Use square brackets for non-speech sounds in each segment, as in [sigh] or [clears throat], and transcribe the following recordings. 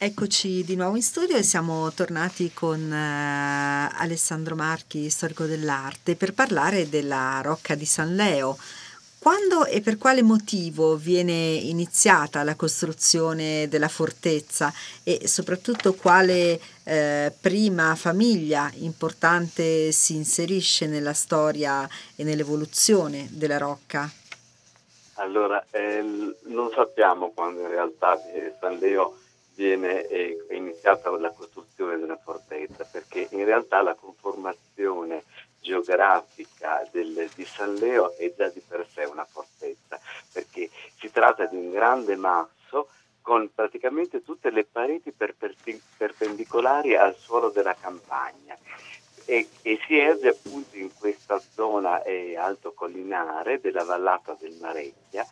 Eccoci di nuovo in studio e siamo tornati con eh, Alessandro Marchi, storico dell'arte, per parlare della Rocca di San Leo. Quando e per quale motivo viene iniziata la costruzione della fortezza e soprattutto quale eh, prima famiglia importante si inserisce nella storia e nell'evoluzione della Rocca? Allora, eh, non sappiamo quando in realtà San Leo viene iniziata la costruzione della fortezza, perché in realtà la conformazione geografica del, di San Leo è già di per sé una fortezza, perché si tratta di un grande masso con praticamente tutte le pareti per, per, perpendicolari al suolo della campagna. E, e, si erge appunto in questa zona eh, alto collinare della vallata del Mareggia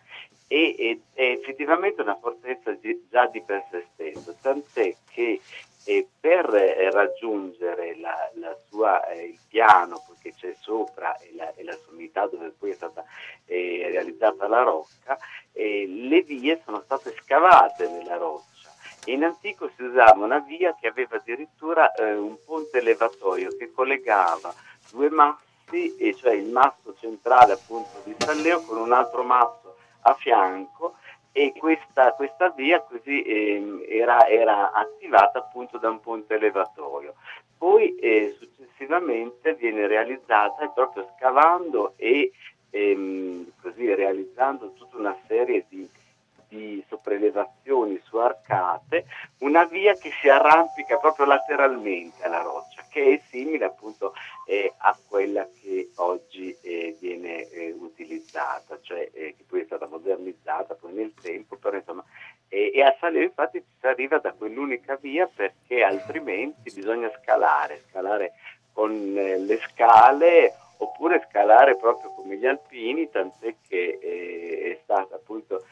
e è effettivamente una fortezza già di per sé stesso, tant'è che eh, per raggiungere la, la sua, eh, il piano che c'è sopra e la, e la, sommità dove poi è stata eh, realizzata la rocca, eh, le vie sono state scavate nella roccia. In antico si usava una via che aveva addirittura eh, un ponte elevatorio che collegava due massi, e cioè il masso centrale appunto di San Leo con un altro masso a fianco e questa, questa via così eh, era, era, attivata appunto da un ponte elevatorio. Poi eh, successivamente viene realizzata proprio scavando e ehm, così realizzando tutta una serie di, di sopraelevazioni su arcate, una via che si arrampica proprio lateralmente alla roccia, che è simile appunto eh, a quella che oggi eh, viene eh, utilizzata, cioè eh, che poi è stata modernizzata poi nel tempo, però insomma, e a Saleo infatti si arriva da quell'unica via perché altrimenti bisogna scalare, scalare con eh, le scale oppure scalare proprio come gli alpini, tant'è che eh, è stata appunto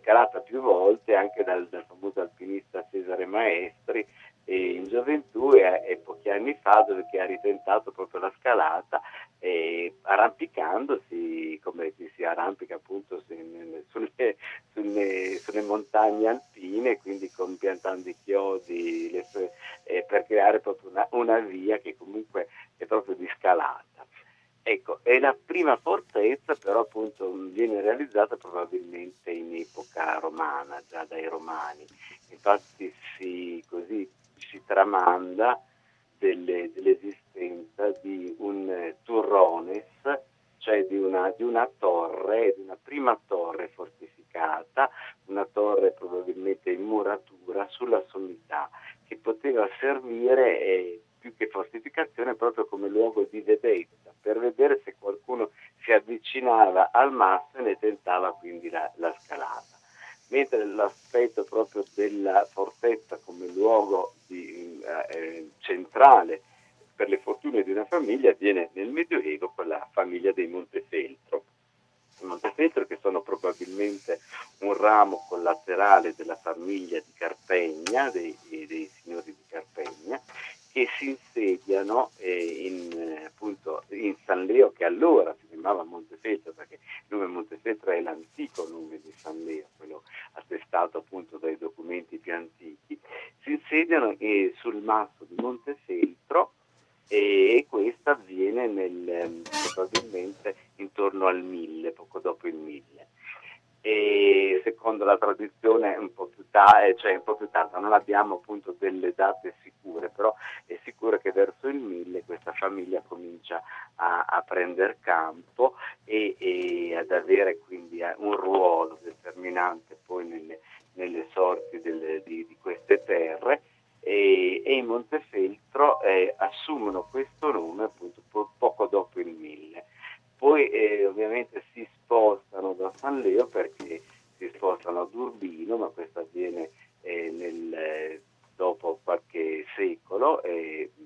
scalata più volte anche dal, dal, famoso alpinista Cesare Maestri eh, in gioventù e, e, pochi anni fa dove ha ritentato proprio la scalata eh, arrampicandosi come si arrampica appunto sulle, sulle, sulle, montagne alpine quindi con, piantando i chiodi le, eh, per creare proprio una, una via che comunque è proprio di scalata. Ecco, è la prima fortezza, però appunto viene realizzata probabilmente in epoca romana, già dai romani. Infatti si, così, si tramanda delle, dell'esistenza di un turrones, cioè di una, di una torre, di una prima torre fortificata, una torre probabilmente in muratura sulla sommità, che poteva servire eh, più che fortificazione proprio come luogo di vedetta, per vedere se qualcuno si avvicinava al masso e ne tentava quindi la, la scalata. Mentre l'aspetto proprio della fortezza come luogo di, eh, centrale per le fortune di una famiglia viene nel Medioevo con la famiglia dei Montefeltro. Montefeltro che sono probabilmente un ramo collaterale della famiglia di Carpegna, dei, dei signori di Carpegna, che si insediano eh, in, eh, appunto, in San Leo, che allora si chiamava Montefeltro, perché il nome Montefeltro è l'antico nome di San Leo, quello attestato appunto dai documenti più antichi, si insediano sul masso di Montefeltro e questo avviene nel, ehm, probabilmente intorno al 1000, poco dopo il 1000 e secondo la tradizione un po' più, ta- eh, cioè un po più tarda, non abbiamo appunto delle date sicure, però è sicuro che verso il 1000 questa famiglia comincia a, a prendere campo e, e, ad avere quindi eh, un ruolo determinante poi nelle, nelle sorti delle, di, di, queste terre e, e i Montefeltro eh, assumono questo nome appunto po- poco dopo il 1000 poi eh, ovviamente si spostano da San Leo perché si spostano ad Urbino, ma questo avviene eh, nel, eh, dopo qualche secolo,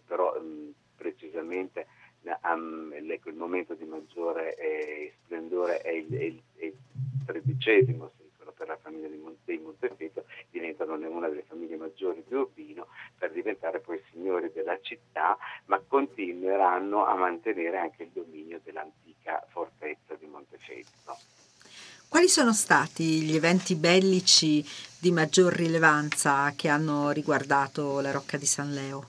però mh, mm, precisamente um, il momento di maggiore eh, splendore è il, è il, XIII secolo per la famiglia dei, dei Montefeltro, diventano una delle famiglie maggiori di Urbino per diventare poi signori della città, ma continueranno a mantenere anche il dominio dell'antica antica fortezza di Montefeltro. Quali sono stati gli eventi bellici di maggior rilevanza che hanno riguardato la Rocca di San Leo?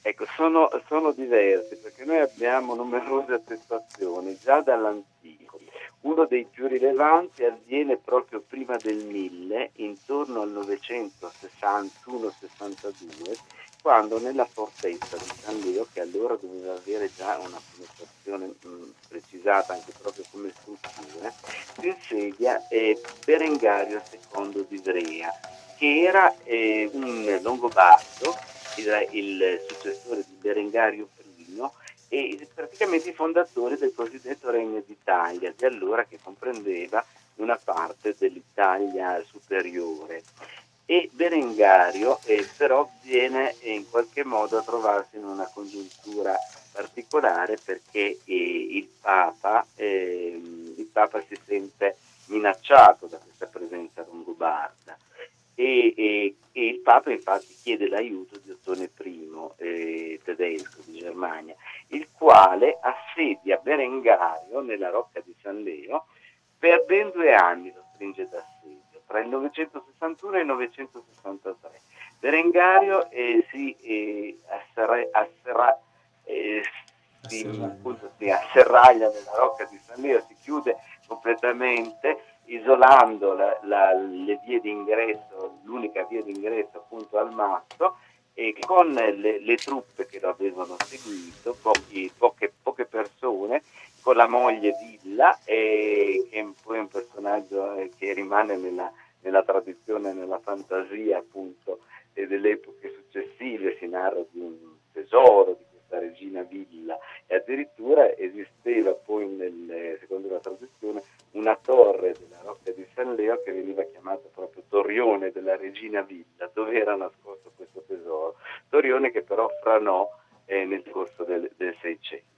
Ecco, sono, sono diversi perché noi abbiamo numerose attestazioni già dall'antico. Uno dei più rilevanti avviene proprio prima del 1000, intorno al 961-62, quando nella fortezza di San Leo, che allora doveva avere già una connotazione mh, precisata anche proprio come struttura, si insedia eh, Berengario II di Ivrea, che era eh, un longobardo, era il successore di Berengario I e praticamente i fondatori del cosiddetto Regno d'Italia, di allora che comprendeva una parte dell'Italia superiore e Berengario eh, però viene eh, in qualche modo a trovarsi in una congiuntura particolare perché eh, il, Papa, ehm, il, Papa, si sente minacciato da questa presenza longobarda e, e, e, il Papa infatti chiede l'aiuto di Ottone I, eh, tedesco di Germania, il quale assedia Berengario nella rocca di San Leo per ben due anni lo stringe da tra il 961 e il 963. Berengario eh, si, eh, asserra, asserra, eh, si, appunto, si asserraglia nella rocca di San Leo, si chiude completamente isolando la, la, le vie d'ingresso, l'unica via d'ingresso appunto al Masso e con le, le truppe che lo avevano seguito, pochi, poche, poche persone, con la moglie Villa, eh, che è poi un personaggio eh, che rimane nella, nella tradizione, nella fantasia appunto delle epoche successive, si narra di un tesoro di questa regina Villa e addirittura esisteva poi nel, secondo la tradizione una torre della Rocca di San Leo che veniva chiamata proprio Torrione della regina Villa, dove era nascosto questo tesoro, Torrione che però franò eh, nel corso del Seicento.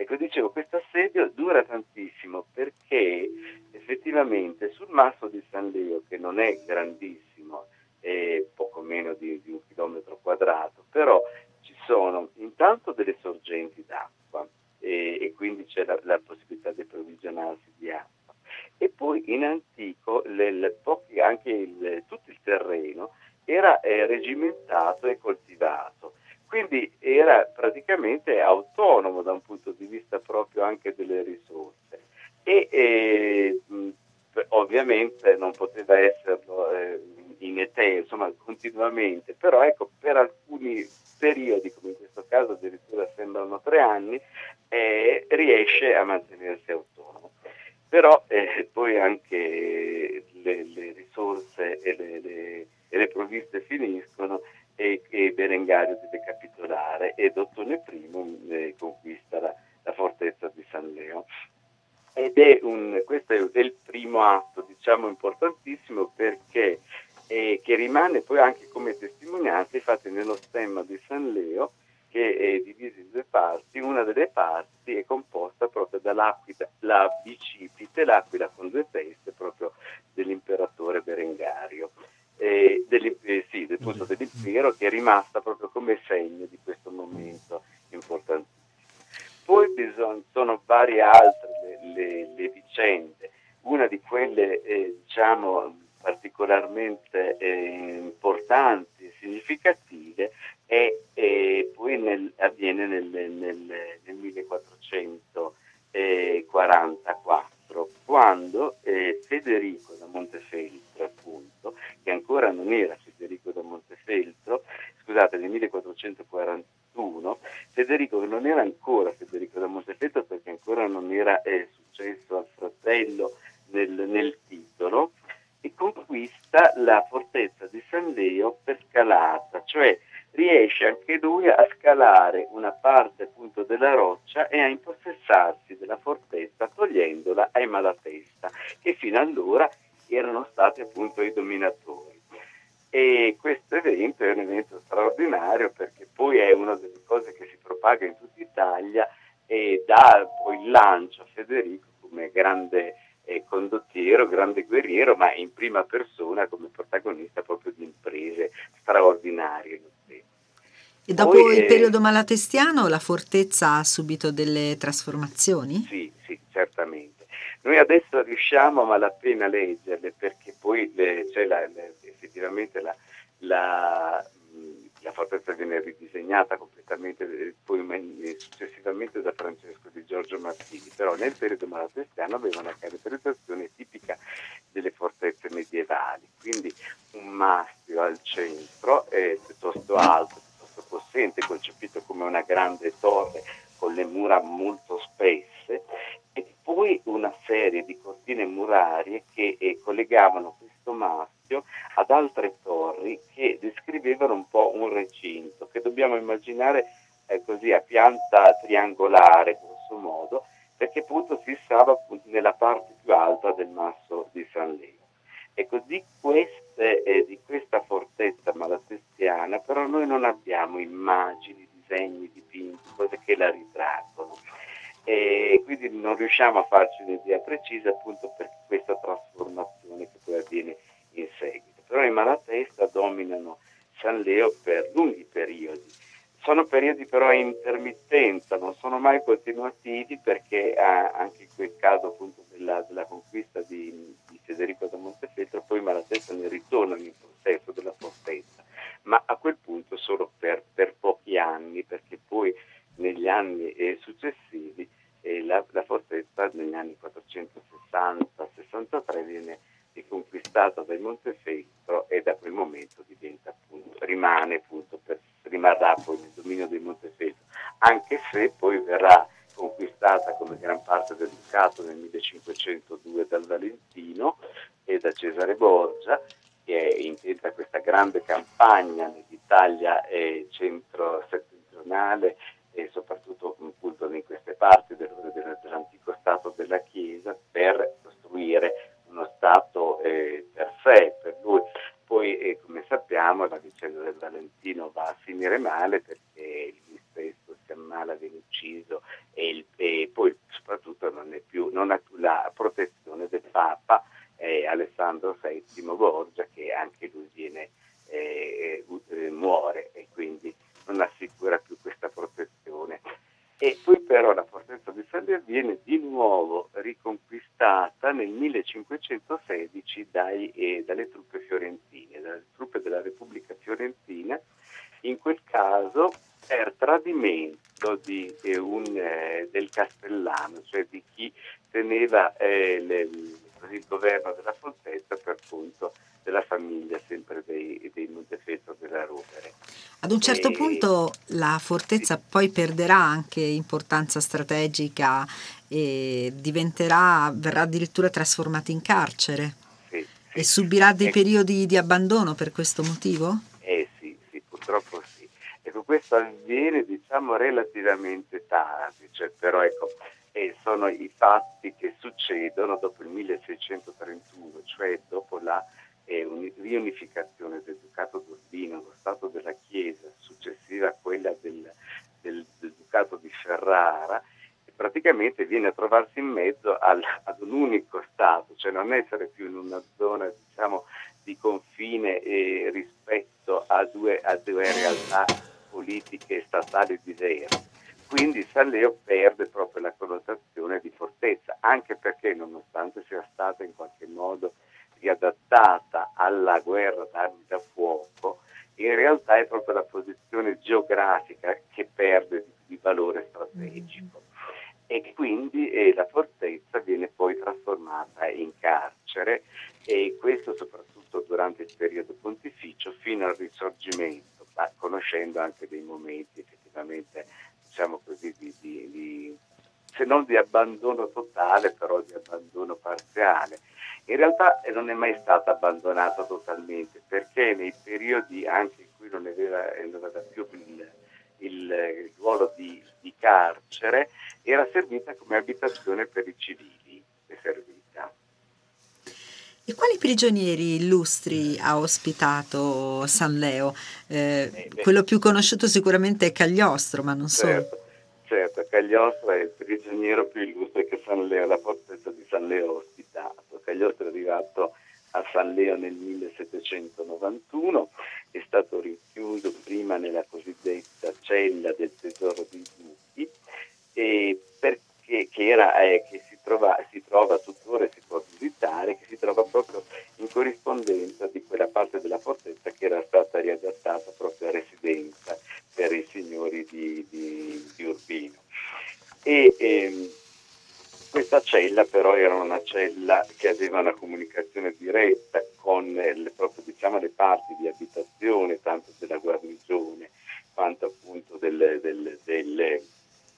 Ecco, dicevo, questo assedio dura tantissimo perché effettivamente sul masso di San Leo, che non è grandissimo, è poco meno di, di un chilometro quadrato, però ci sono intanto delle sorgenti d'acqua e, e quindi c'è la, la, possibilità di approvvigionarsi di acqua. E poi in antico le, le, pochi, anche il, tutto il terreno era eh, regimentato e coltivato quindi era praticamente autonomo da un punto di vista proprio anche delle risorse e eh, ovviamente non poteva esserlo eh, in etero, insomma continuamente, però ecco per alcuni periodi, come in questo caso addirittura sembrano tre anni, eh, riesce a mantenersi autonomo. Però eh, poi anche le, le risorse e le, le, e le provviste finiscono e, e Berengario deve capitolare ed Ottone I eh, conquista la, la, fortezza di San Leo. Ed è un, questo è il primo atto, diciamo, importantissimo perché eh, che rimane poi anche come testimonianza, infatti nello stemma di San Leo, che è diviso in due parti, una delle parti è composta proprio dall'aquila, la bicipite, l'aquila con due teste proprio dell'imperatore Berengario eh, eh, sì, del, appunto, dell'impero che è rimasta proprio come segno di questo momento importantissimo. Poi bisogna, sono varie altre le, le, le, vicende, una di quelle eh, diciamo particolarmente eh, importanti e significative è, poi nel, avviene nel, nel, nel 1444 quando eh, Federico da Montefeltro ancora non era Federico da Montefeltro, scusate, nel 1441, Federico che non era ancora Federico da Montefeltro perché ancora non era eh, successo al fratello nel, nel titolo, e conquista la fortezza di San Leo per scalata, cioè riesce anche lui a scalare una parte appunto della roccia e a impossessarsi della fortezza togliendola ai Malatesta, che fino allora erano stati appunto i dominatori. E questo evento è un evento straordinario perché poi è una delle cose che si propaga in tutta Italia e dà poi il lancio a Federico come grande eh, condottiero, grande guerriero, ma in prima persona come protagonista proprio di imprese straordinarie. E dopo il eh, periodo malatestiano la fortezza ha subito delle trasformazioni? Sì, sì, certamente. Noi adesso riusciamo a malapena leggerle perché poi le, cioè la, le, effettivamente la, la, la fortezza viene ridisegnata completamente eh, poi successivamente da Francesco di Giorgio Martini, però nel periodo malatestiano aveva una caratterizzazione tipica delle fortezze medievali, quindi un mastio al centro piuttosto alto, piuttosto possente, concepito come una grande torre con le mura molto spesse e poi una serie di cortine murarie che eh, collegavano questo mastio ad altre torri che descrivevano un po' un recinto che dobbiamo immaginare eh, così a pianta triangolare grosso modo perché stava appunto nella parte più alta del masso di San Leo. Ecco, di, queste, eh, di questa fortezza malatestiana però noi non abbiamo immagini, disegni, dipinti, cose che la ritraggono e quindi non riusciamo a farci un'idea precisa appunto per questa trasformazione che poi avviene in seguito. Però i Malatesta dominano San Leo per lunghi periodi. Sono periodi però a intermittenza, non sono mai continuativi perché ah, anche in quel caso appunto della, della conquista di, di, Federico da Montefeltro poi i Malatesta ne ritornano in possesso della fortezza, ma a quel punto solo per, per pochi anni perché poi negli anni eh, successivi eh, la, la, fortezza negli anni 460-63 viene riconquistata dai Montefeltro e da quel momento diventa appunto, rimane appunto, per, rimarrà poi il dominio dei Montefeltro, anche se poi verrà conquistata come gran parte del ducato nel 1502 dal Valentino e da Cesare Borgia che intenta questa grande campagna nell'Italia eh, centro-settentrionale e soprattutto appunto in queste parti del, del, dell'antico Stato della Chiesa per costruire uno Stato eh, per sé, per lui. Poi, eh, come sappiamo, la vicenda del Valentino va a finire male perché lui stesso si ammala, viene ucciso e, il, e poi soprattutto non, più, non, ha più la protezione del Papa eh, Alessandro VII Borgia che anche lui viene, eh, eh, muore e quindi non assicura più questa protezione. E poi però la fortezza di Salia viene di nuovo riconquistata nel 1516 dai, eh, dalle truppe fiorentine, dalle truppe della Repubblica Fiorentina, in quel caso per tradimento di, eh, un, eh, del castellano, cioè di chi teneva eh, le, il governo della fortezza per conto della famiglia sempre dei, dei Montefeltro della Rovere. Ad un certo e, punto la fortezza sì. poi perderà anche importanza strategica e diventerà, verrà addirittura trasformata in carcere sì, sì. e subirà dei eh, periodi di abbandono per questo motivo? Eh sì, sì, purtroppo sì. Ecco, questo avviene diciamo relativamente tardi, cioè, però ecco, eh, sono i fatti che succedono dopo il 1631, cioè dopo la e riunificazione del Ducato d'Urbino, lo Stato della Chiesa, successiva a quella del, del, del Ducato di Ferrara, praticamente viene a trovarsi in mezzo al, ad un unico Stato, cioè non essere più in una zona diciamo, di confine eh, rispetto a due, a due realtà politiche statali diverse. Quindi San Leo perde proprio la connotazione di fortezza, anche perché nonostante sia stata in qualche modo riadattata alla guerra d'armi da fuoco, in realtà è proprio la posizione geografica che perde di, di valore strategico. E quindi eh, la fortezza viene poi trasformata in carcere e questo soprattutto durante il periodo pontificio fino al risorgimento, ma conoscendo anche dei momenti effettivamente, diciamo così, di, di, di se non di abbandono totale, però di abbandono parziale. In realtà non è mai stata abbandonata totalmente perché nei periodi anche in cui non aveva, non aveva più il, ruolo di, di, carcere era servita come abitazione per i civili. È servita. E quali prigionieri illustri ha ospitato San Leo? Eh, eh, quello più conosciuto sicuramente è Cagliostro, ma non certo, solo. Certo, Cagliostro è il prigioniero più illustre che San Leo, la fortezza di San Leo ha ospitato. Cagliostro è arrivato a San Leo nel 1791, è stato rinchiuso prima nella cosiddetta cella del tesoro di Duchi, perché, che, era, eh, che si, trova, si trova tuttora e si può visitare, che si trova proprio in corrispondenza di quella parte della fortezza che era stata riadattata proprio a residenza per i signori di, di, di Urbino. E, ehm, cella però era una cella che aveva una comunicazione diretta con le, proprio, diciamo, le parti di abitazione, tanto della guarnigione quanto appunto delle, delle, delle,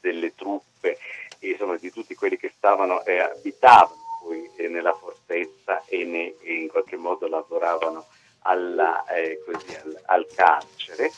delle truppe e insomma di tutti quelli che stavano e abitavano poi eh, nella fortezza e, ne, e, in qualche modo lavoravano alla, eh, così, al, al, carcere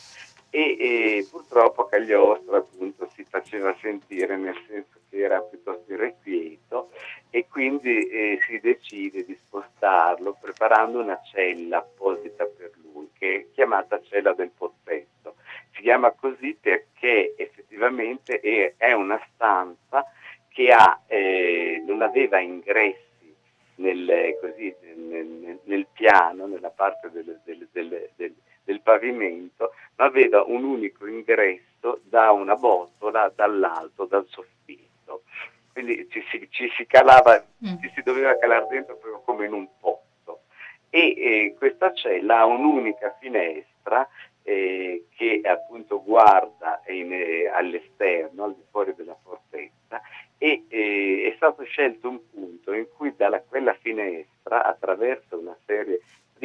e, e purtroppo Cagliostro appunto si faceva sentire nel senso che era piuttosto irrequieto e quindi eh, si decide di spostarlo preparando una cella apposita per lui che è chiamata cella del pozzetto. Si chiama così perché effettivamente è, è una stanza che ha, eh, non aveva ingressi nel, così, nel, nel, piano, nella parte del, del, del, del, pavimento, ma aveva un unico ingresso da una botola dall'alto, dal soffitto. Quindi ci si, ci si calava, mm. ci si doveva calare dentro proprio come in un pozzo. E eh, questa cella ha un'unica finestra eh, che appunto guarda in, eh, all'esterno, al di fuori della fortezza, e eh, è stato scelto un punto in cui da quella finestra, attraverso una serie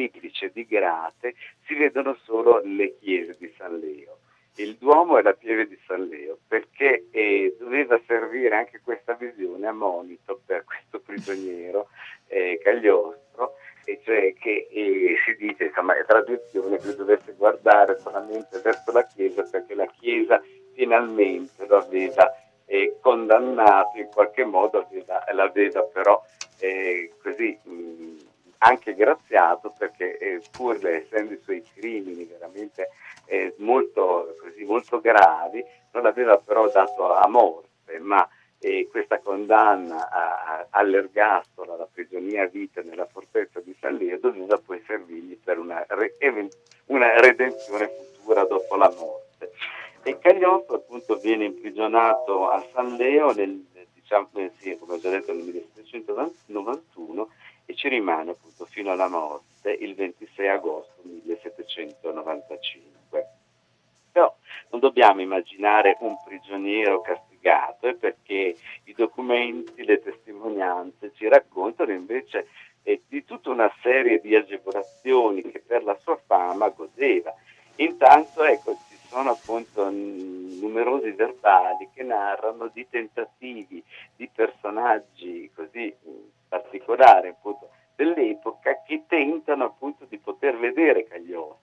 triplice di grate, si vedono solo le chiese di San Leo. Il Duomo e la pieve di San Leo, perché eh, doveva servire anche questa visione a monito per questo prigioniero [laughs] eh, Cagliostro, e cioè che eh, si dice, insomma, è tradizione che dovesse guardare solamente verso la Chiesa perché la Chiesa finalmente lo aveva eh, condannato in qualche modo, l'aveva però eh, così mh, anche graziato perché eh, pur essendo i suoi crimini veramente eh, molto, così, molto gravi, non l'aveva però dato a morte, ma eh, questa condanna a, a, all'ergastolo, alla prigionia a vita nella fortezza di San Leo doveva poi servirgli per una, re, una redenzione futura dopo la morte. E Cagliostro appunto viene imprigionato a San Leo nel, diciamo, eh, sì, come ho già detto nel 1791 e ci rimane appunto fino alla morte il 26 agosto 1795. Però non dobbiamo immaginare un prigioniero castigato eh, perché i documenti, le testimonianze ci raccontano invece eh, di tutta una serie di agevolazioni che per la sua fama godeva. Intanto ecco, sono appunto numerosi verbali che narrano di tentativi di personaggi così particolari appunto dell'epoca che tentano appunto di poter vedere Cagliostro.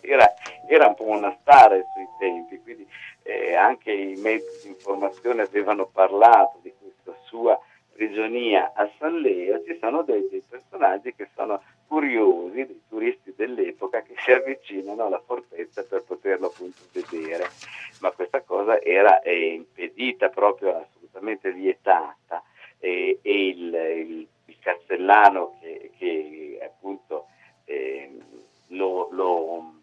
Era, era un po' una star ai suoi tempi, quindi eh, anche i mezzi di informazione avevano parlato di questa sua prigionia a San Leo, ci sono dei, dei personaggi che sono curiosi, dei turisti dell'epoca che si avvicinano alla fortezza per poterlo appunto vedere, ma questa cosa era eh, impedita proprio, assolutamente vietata e, e il, il, il, castellano che, che appunto eh, lo, lo,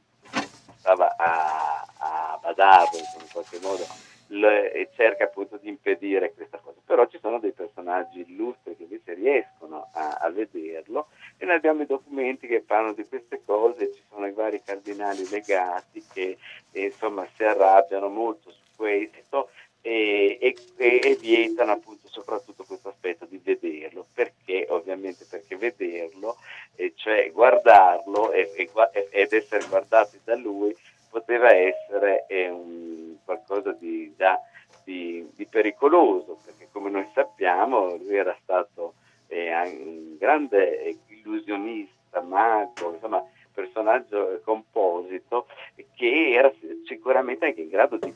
stava a, a badarlo in qualche modo le, cerca appunto di impedire questa cosa. Però ci sono dei personaggi illustri che invece riescono a, a vederlo e noi abbiamo i documenti che parlano di queste cose, ci sono i vari cardinali legati che insomma si arrabbiano molto su questo e, e, e, vietano appunto soprattutto questo aspetto di vederlo, perché? Ovviamente perché vederlo, eh, cioè guardarlo e, ed essere guardati da lui poteva essere eh, un, qualcosa di, da, di, di, pericoloso, perché come noi sappiamo lui era stato eh, un grande illusionista, mago, insomma personaggio composito che era sicuramente anche in grado di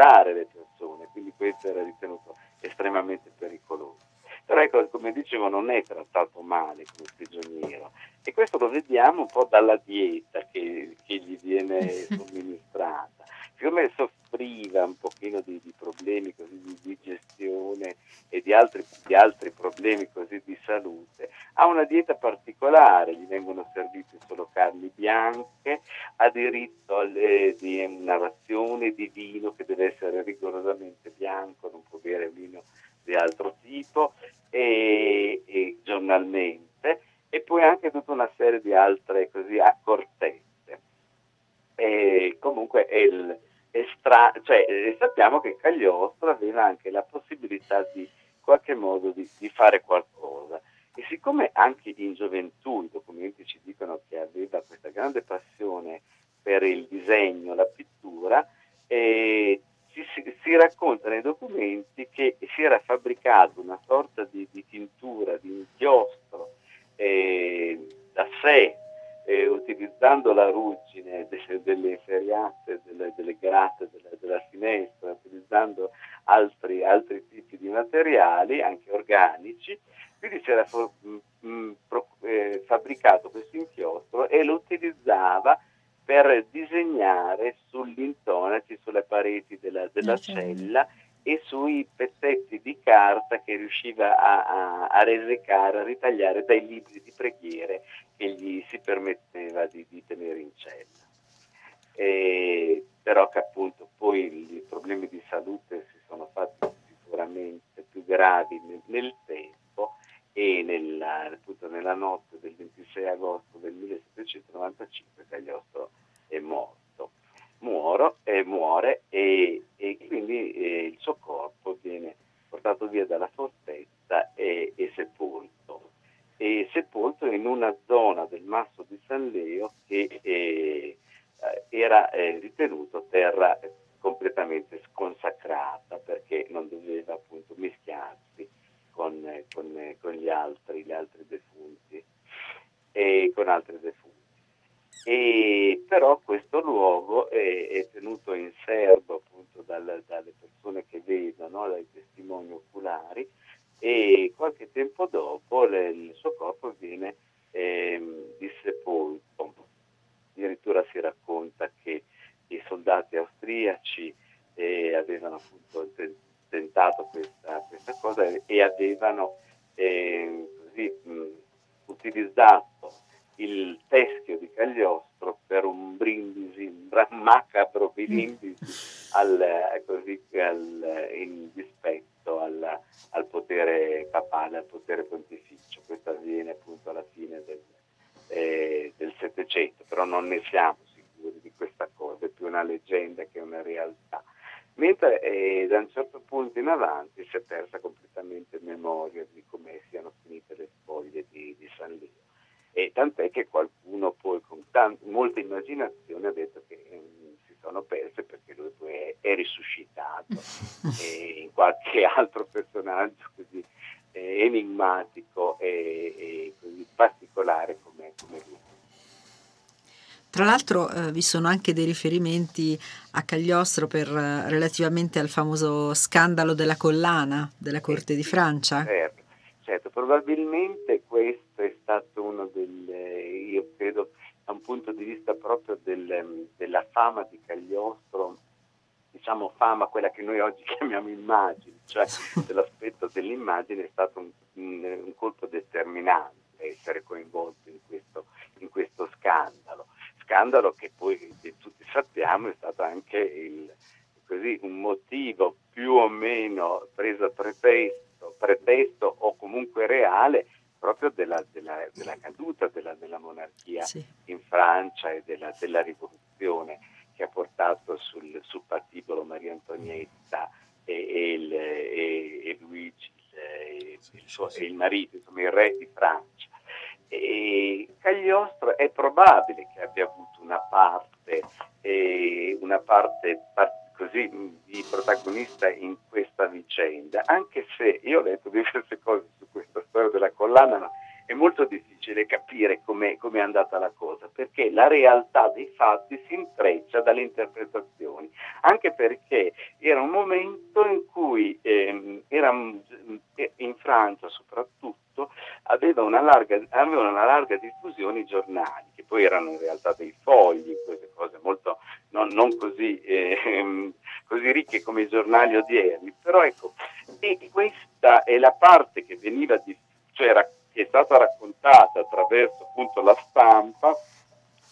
ipotizzare le persone, quindi questo era ritenuto estremamente pericoloso. Però ecco, come dicevo, non è trattato male come prigioniero e questo lo vediamo un po' dalla dieta che, che gli viene [laughs] somministrata. Siccome soffriva un pochino di, di problemi così di digestione e di altri, di altri, problemi così di salute, ha una dieta particolare, gli vengono servite solo carni bianche, ha diritto a una razione di vino che deve essere rigorosamente bianco, non può bere vino di altro tipo e, e giornalmente e poi anche tutta una serie di altre così accortezze. E comunque il, stra- cioè, sappiamo che Cagliostro aveva anche la possibilità di qualche modo di, di fare qualcosa. E siccome anche in gioventù i documenti ci dicono che aveva questa grande passione per il disegno, la pittura, eh, si, si, racconta nei documenti che si era fabbricato una sorta di, di tintura, di inchiostro eh, da sé, eh, utilizzando la ruggine de, delle ferriate, delle, delle grate della, della, finestra, utilizzando altri, altri, tipi di materiali, anche organici, quindi si era for, mh, mh, pro, eh, fabbricato questo inchiostro e lo utilizzava per disegnare sugli intonaci, sulle pareti della, della cella e sui pezzetti di carta che riusciva a, a, a resecare, a ritagliare dai libri di preghiere che gli si permetteva di, di tenere in cella. E, però che appunto poi i problemi di salute si sono fatti sicuramente più gravi nel, nel tempo e nella, appunto nella notte del 26 agosto del 1795 Cagliostro è morto. Muoro, eh, muore e, e quindi eh, il suo corpo viene portato via dalla fortezza e, e sepolto. E sepolto in una zona del Masso di San Leo che eh, era eh, ritenuto terra completamente sconsacrata perché non doveva appunto mischiarsi con, con, con gli altri, gli altri defunti e con altri defunti. E, però questo luogo è, è, tenuto in serbo appunto dal, dalle persone che vedono, dai testimoni oculari e qualche tempo dopo le, il suo corpo viene eh, dissepolto. Addirittura si racconta che i soldati austriaci eh, avevano appunto tentato questa, questa, cosa e avevano eh, così, mh, utilizzato il teschio di Cagliostro per un brindisi, un macabro brindisi [laughs] al, così, al, in dispetto al, al, potere papale, al potere pontificio. Questo avviene appunto alla fine del, eh, del Settecento, però non ne siamo sicuri di questa cosa, è più una leggenda che una realtà. Mentre eh, da un certo punto in avanti si è persa completamente memoria di come siano finite le spoglie di, di San Lino e tant'è che qualcuno poi con tant- molta immaginazione ha detto che eh, si sono perse perché lui poi è, è risuscitato [laughs] in qualche altro personaggio così eh, enigmatico e, e, così particolare come, come lui. Tra l'altro eh, vi sono anche dei riferimenti a Cagliostro per, eh, relativamente al famoso scandalo della collana della Corte di Francia. Certo, certo, probabilmente è stato uno del, io credo, da un punto di vista proprio del, della fama di Cagliostro, diciamo fama, quella che noi oggi [laughs] chiamiamo immagine, cioè dell'aspetto dell'immagine è stato un, un, colpo determinante essere coinvolto in questo, in questo scandalo. Scandalo che poi tutti sappiamo è stato anche il, così, un motivo più o meno preso a pretesto, pretesto o comunque reale proprio della, della, della caduta della, della monarchia sì. in Francia e della, della, rivoluzione che ha portato sul, sul patibolo Maria Antonietta e, e, il, e, e Luigi, il, il, suo, il marito, insomma il re di Francia. E Cagliostro è probabile che abbia avuto una parte, eh, una parte part- così di protagonista in questa vicenda, anche se io ho letto diverse cose su questa storia della collana, ma è molto difficile capire come è andata la cosa, perché la realtà dei fatti si intreccia dalle interpretazioni, anche perché era un momento in cui ehm, era, eh, in Francia soprattutto aveva una, larga, avevano una larga diffusione i giornali, che poi erano in realtà dei fogli, queste cose molto non, non così, eh, così ricche come i giornali odierni, però ecco, e questa è la parte che veniva di, cioè è stata raccontata attraverso appunto la stampa,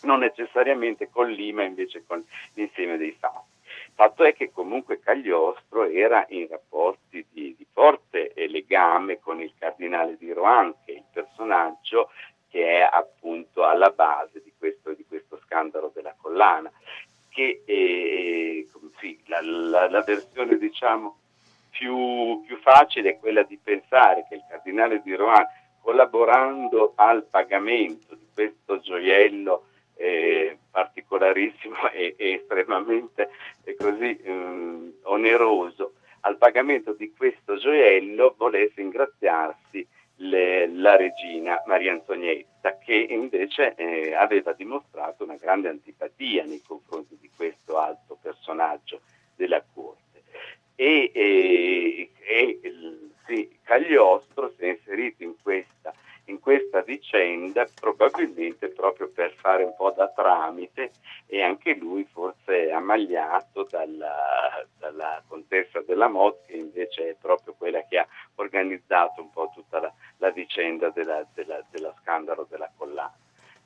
non necessariamente con l'IMA invece con l'insieme dei fatti. Fatto è che comunque Cagliostro era in rapporti di, di forte legame con il cardinale di Rohan, che è il personaggio che è appunto alla base di questo, di questo scandalo della collana, che è, sì, la, la, la versione diciamo più, più facile è quella di pensare che il cardinale di Rohan, collaborando al pagamento di questo gioiello eh, particolarissimo [laughs] e, e estremamente e così um, oneroso, al pagamento di questo gioiello volesse ingraziarsi le, la regina Maria Antonietta, che invece eh, aveva dimostrato una grande antipatia nei confronti di questo alto personaggio della corte. E, e, e sì, Cagliostro si è inserito in questa, in questa vicenda probabilmente proprio per fare un po' da tramite e anche lui forse amagliato dalla, dalla contessa della Mot che invece è proprio quella che ha organizzato un po' tutta la, la vicenda della, della, dello scandalo della collana.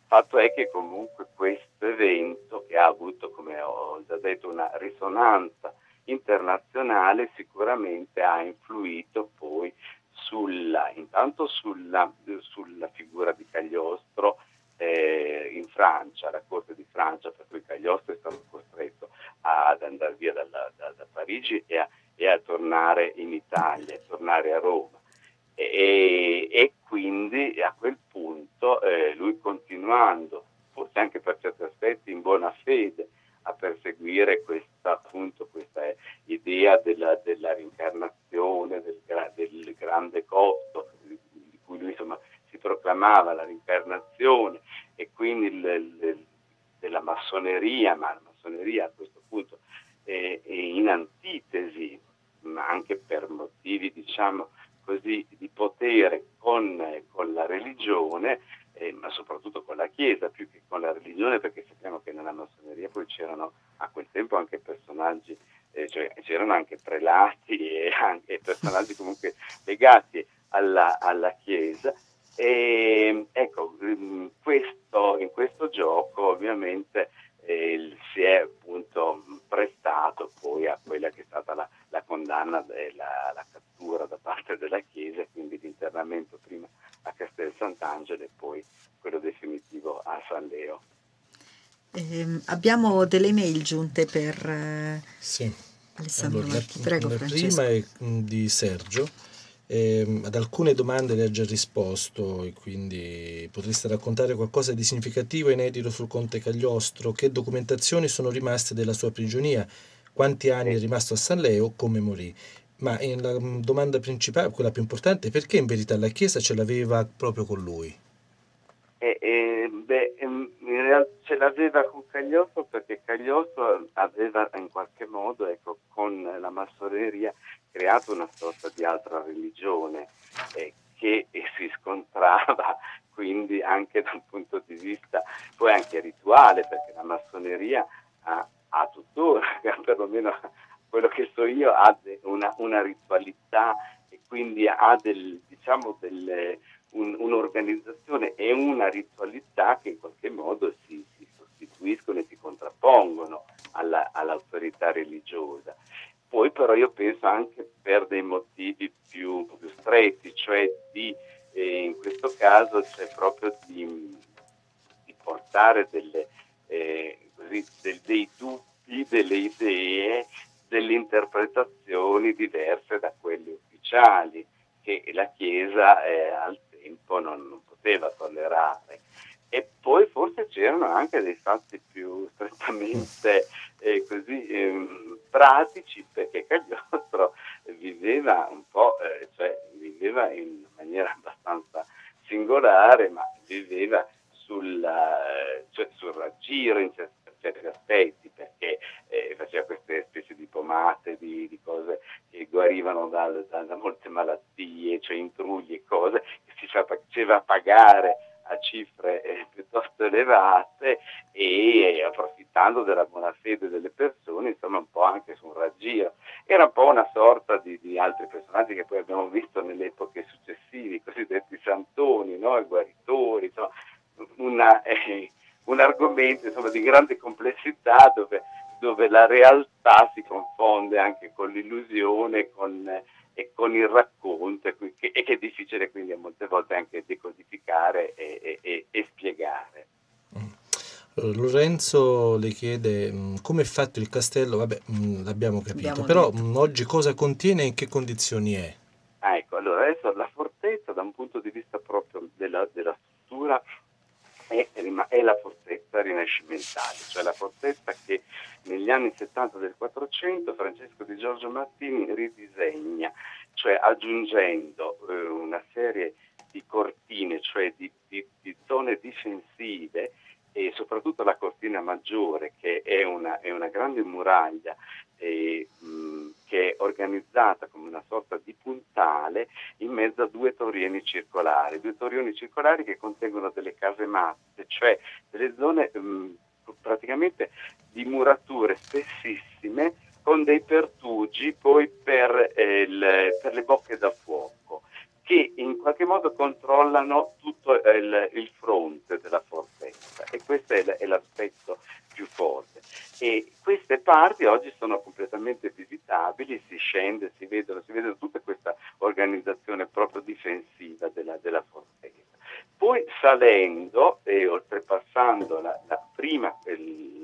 Fatto è che comunque questo evento, che ha avuto, come ho già detto, una risonanza internazionale, sicuramente ha influito poi sulla, intanto sulla, sulla figura di Cagliostro eh, in Francia, la corte di Francia, per cui Cagliostro è stato costretto ad andare via dalla, da, da, Parigi e a, e a tornare in Italia, a tornare a Roma e, e quindi a quel punto eh, lui continuando, forse anche per certi aspetti in buona fede, a perseguire questa, appunto, questa idea della, della rincarnazione, del, del, grande costo, di cui lui insomma, proclamava la rincarnazione e quindi il, il, della massoneria, ma la massoneria a questo punto è, è in antitesi, ma anche per motivi diciamo così di potere con, con la religione, eh, ma soprattutto con la Chiesa più che con la religione, perché sappiamo che nella massoneria poi c'erano a quel tempo anche personaggi, eh, cioè c'erano anche prelati e, anche personaggi comunque legati alla, alla Chiesa. E ecco, in questo, in questo gioco ovviamente eh, si è appunto prestato poi a quella che è stata la, la condanna e la, la, cattura da parte della Chiesa, quindi l'internamento prima a Castel Sant'Angelo e poi quello definitivo a San Leo. Eh, abbiamo delle mail giunte per eh, sì. Alessandro allora, Marchi. Prego, la Francesco. prima è mm, di Sergio eh, ad alcune domande le ha già risposto e quindi potreste raccontare qualcosa di significativo e inedito sul conte Cagliostro, che documentazioni sono rimaste della sua prigionia, quanti anni è rimasto a San Leo, come morì. Ma la mm, domanda principale, quella più importante, perché in verità la Chiesa ce l'aveva proprio con lui? Eh, eh, beh, in realtà ce l'aveva con Cagliostro perché Cagliostro aveva in qualche modo, ecco, con la massoneria creato una sorta di altra religione eh, che [laughs] si scontrava quindi anche dal punto di vista poi anche rituale, perché la massoneria ha, ha tuttora, [laughs] perlomeno quello che so io, ha una, una ritualità e quindi ha del, diciamo delle, un, un'organizzazione e una ritualità che in qualche modo si, si sostituiscono e si contrappongono alla, all'autorità religiosa. Poi però io penso anche per dei motivi più, più stretti, cioè di, eh, in questo caso c'è proprio di, di portare delle, eh, del, dei dubbi, delle idee, delle interpretazioni diverse da quelle ufficiali che la Chiesa eh, al tempo non, non poteva tollerare. E poi forse c'erano anche dei fatti più strettamente eh, così eh, pratici perché Cagliostro viveva un po', eh, cioè viveva in maniera abbastanza singolare, ma viveva sul, cioè, sul raggiro in certi, certi aspetti perché eh, faceva queste specie di pomate, di, di cose che guarivano da, da, da, molte malattie, cioè intrugli e cose che si faceva pagare a cifre eh, piuttosto elevate e approfittando della buona fede delle persone, insomma un po' anche su un raggiro. Era un po' una sorta di, di altri personaggi che poi abbiamo visto nelle epoche successive, i cosiddetti santoni, no? i guaritori, insomma, una, eh, un argomento insomma, di grande complessità dove, dove, la realtà si confonde anche con l'illusione con, eh, e con il racconto e che, e che, è difficile quindi a molte volte anche decodificare e, e, e spiegare. Mm. Lorenzo le chiede mm, come è fatto il castello, vabbè, mm, l'abbiamo capito, Abbiamo però detto. mm, oggi cosa contiene e in che condizioni è? Ah, ecco, allora adesso la fortezza da un punto di vista proprio della, della struttura è, è la fortezza rinascimentale, cioè la fortezza che negli anni 70 del 400 Francesco di Giorgio Martini ridisegna, cioè aggiungendo eh, una serie di cortine, cioè di, di- di zone difensive e soprattutto la cortina maggiore che è una, è una grande muraglia eh, mh, che è organizzata come una sorta di puntale in mezzo a due torrieni circolari, due torrioni circolari che contengono delle casematte, cioè delle zone mh, praticamente di murature spessissime con dei pertugi poi per, eh, il- per le bocche da fuoco che in qualche modo controllano tutto il, il fronte della fortezza e questo è, è l'aspetto più forte. E queste parti oggi sono completamente visitabili, si scende, si vedono, si vede tutta questa organizzazione proprio difensiva della, della fortezza. Poi salendo e oltrepassando la, la prima,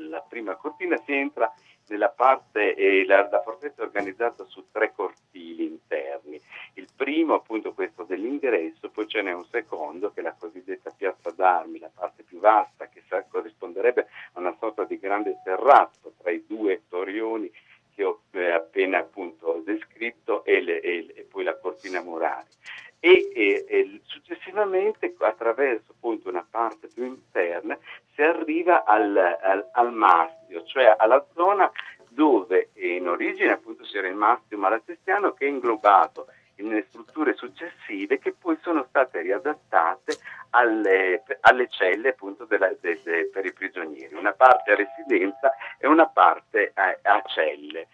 la prima cortina si entra nella parte, eh, la, la fortezza è organizzata su tre cortili interni. Il primo appunto questo dell'ingresso, poi ce n'è un secondo che è la cosiddetta piazza d'armi, la parte più vasta che sa- corrisponderebbe a una sorta di grande terrazzo tra i due torrioni che ho eh, appena appunto descritto e, le- e- e poi la cortina murale. E, e- e successivamente attraverso appunto una parte più interna si arriva al, al, al mastio, cioè alla zona dove in origine appunto c'era il mastio malatestiano che è inglobato in strutture successive che poi sono state riadattate alle, alle celle appunto della- de- per i prigionieri, una parte a residenza e una parte a, a celle,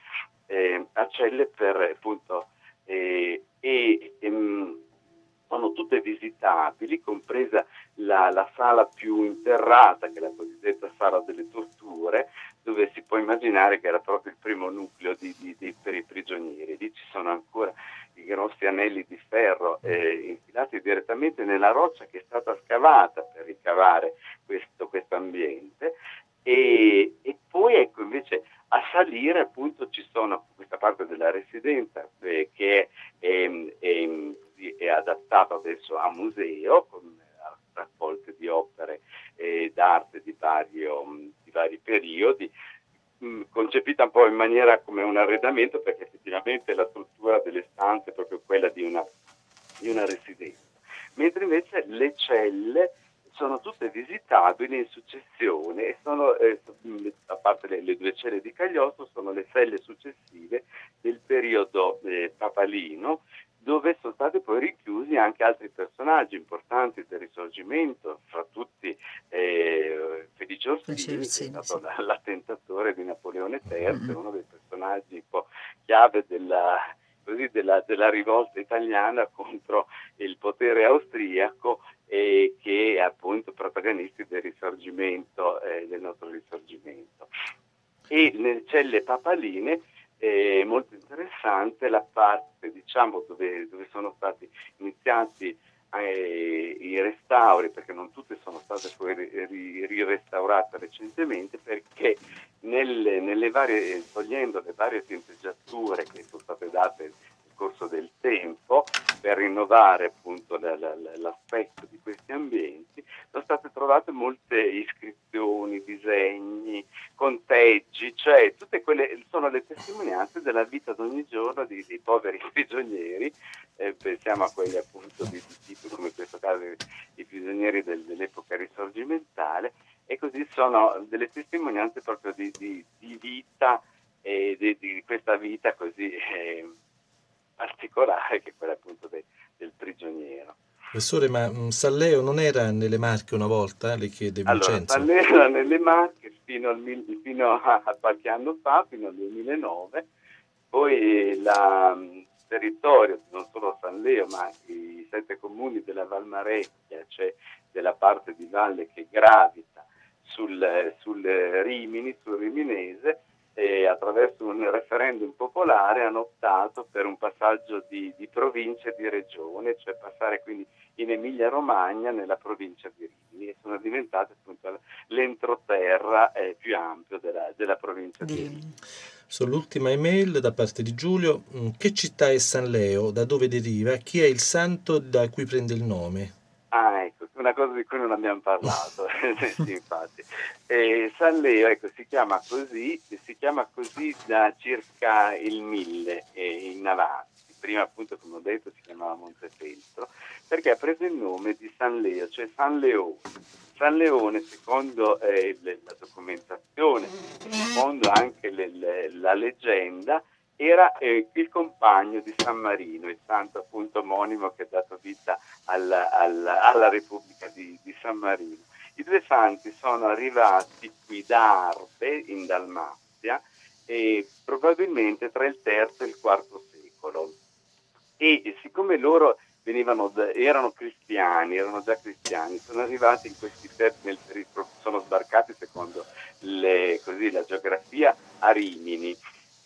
eh, a celle per appunto eh, e, ehm, sono tutte visitabili, compresa la, la sala più interrata, che è la cosiddetta sala delle torture, dove si può immaginare che era proprio il primo nucleo di- di- di- per i prigionieri. Lì ci sono ancora i grossi anelli di ferro eh, infilati direttamente nella roccia che è stata scavata per ricavare questo ambiente. E, e poi ecco invece a salire appunto ci sono questa parte della residenza eh, che è, ehm, ehm, così, è adattata adesso a museo con raccolte di opere eh, d'arte di, vario, di vari periodi mh, concepita un po' in maniera come un arredamento perché effettivamente la struttura delle stanze è proprio quella di una, di una residenza. Mentre invece le celle sono tutte visitabili in successione e sono, eh, a parte le, le, due celle di Cagliostro, sono le celle successive del periodo eh, papalino, dove sono stati poi richiusi anche altri personaggi importanti del risorgimento, fra tutti eh, Felice Orsini, che è stato sì. l'attentatore di Napoleone III, mm-hmm. uno dei personaggi un po' chiave della, così, della, della rivolta italiana contro il potere austriaco e che è appunto protagonisti del risorgimento, eh, del nostro risorgimento. E nelle celle papaline è molto interessante la parte diciamo, dove, dove sono stati iniziati eh, i restauri, perché non tutte sono state poi ri, rirestaurate recentemente, perché nelle, nelle varie, togliendo le varie tinteggiature che sono state date nel corso del tempo per rinnovare appunto la, la, l'aspetto di questi ambienti, sono state trovate molte iscrizioni, disegni, conteggi, cioè tutte quelle sono le testimonianze della vita d'ogni giorno di, dei poveri [laughs] prigionieri, eh, pensiamo a quelli appunto di, di tipo come in questo caso i prigionieri del, dell'epoca risorgimentale e così sono delle testimonianze proprio di, di, di vita e di, di, questa vita così eh, particolare che è quella appunto de, del prigioniero. Professore, ma mh, Salleo non era nelle Marche una volta? Le chiede Vincenzo. Allora, Salleo era nelle Marche fino, al, fino a, qualche anno fa, fino al 2009, poi il territorio, non solo San Leo, ma i sette comuni della Valmarecchia, cioè della parte di valle che gravita sul, sul Rimini, sul Riminese, e attraverso un referendum popolare hanno optato per un passaggio di, di provincia e di regione, cioè passare quindi in Emilia Romagna nella provincia di Rimini e sono diventate appunto l'entroterra eh, più ampio della, della provincia di Rimini. Sull'ultima email da parte di Giulio, mm, che città è San Leo, da dove deriva, chi è il santo da cui prende il nome? Ah, ecco, una cosa di cui non abbiamo parlato, [laughs] sì, infatti. Eh, San Leo, ecco, si chiama così, si chiama così da circa il 1000 eh, in avanti. Prima appunto, come ho detto, si chiamava Montefeltro, perché ha preso il nome di San Leo, cioè San Leone. San Leone, secondo eh, la documentazione, secondo anche le, le, la leggenda, era eh, il compagno di San Marino, il santo appunto omonimo che ha dato vita alla, alla, alla Repubblica di, di, San Marino. I due santi sono arrivati qui da Arbe, in Dalmazia, e probabilmente tra il III e il IV secolo. E, e siccome loro venivano da, erano cristiani, erano già cristiani, sono arrivati in questi termini, sono sbarcati secondo le, così, la geografia a Rimini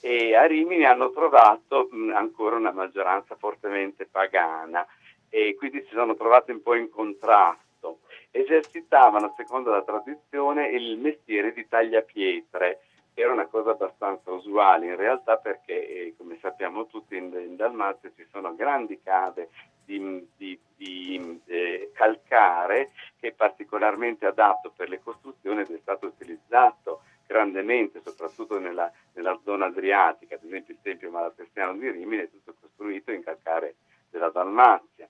e a Rimini hanno trovato mh, ancora una maggioranza fortemente pagana e quindi si sono trovati un po' in contrasto. Esercitavano, secondo la tradizione, il mestiere di tagliapietre, era una cosa abbastanza usuale in realtà perché, eh, come sappiamo tutti, in, in Dalmazia ci sono grandi cave di, di, di eh, calcare che è particolarmente adatto per le costruzioni ed è stato utilizzato grandemente, soprattutto nella, nella, zona adriatica, ad esempio il Tempio Malatestiano di Rimini è tutto costruito in calcare della Dalmazia.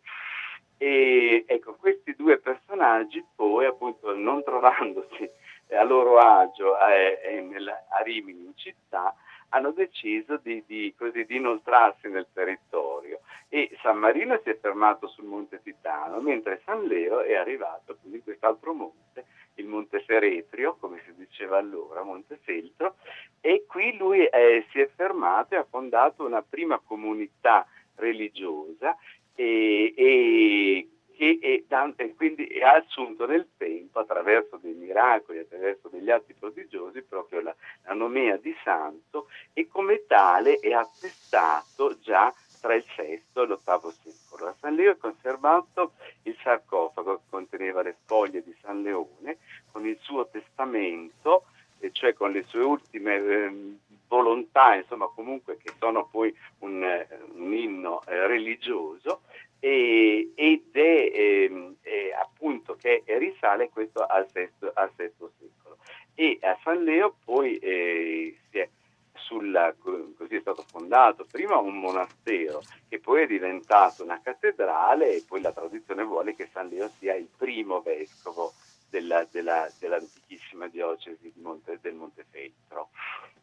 E ecco, questi due personaggi poi, appunto, non trovandosi a loro agio eh, eh, nella, a Rimini in città, hanno deciso di, di, così, di, inoltrarsi nel territorio. E San Marino si è fermato sul Monte Titano, mentre San Leo è arrivato in quest'altro monte, il Monte Feretrio, come si diceva allora, Monte Feltro, e qui lui eh, si è fermato e ha fondato una prima comunità religiosa e, e che è, quindi ha assunto nel tempo, attraverso dei miracoli, attraverso degli atti prodigiosi, proprio la, la nomea di santo e come tale è attestato già tra il VI e l'VIII secolo. A San Leo è conservato il sarcofago che conteneva le spoglie di San Leone con il suo testamento, cioè con le sue ultime eh, volontà, insomma comunque che sono poi un, eh, un inno eh, religioso e, ed è, eh, è, appunto che risale questo al VI, secolo. E a San Leo poi eh, si è sulla, così è stato fondato prima un monastero che poi è diventato una cattedrale e poi la tradizione vuole che San Leo sia il primo vescovo della, della, dell'antichissima diocesi di Monte, del Montefeltro.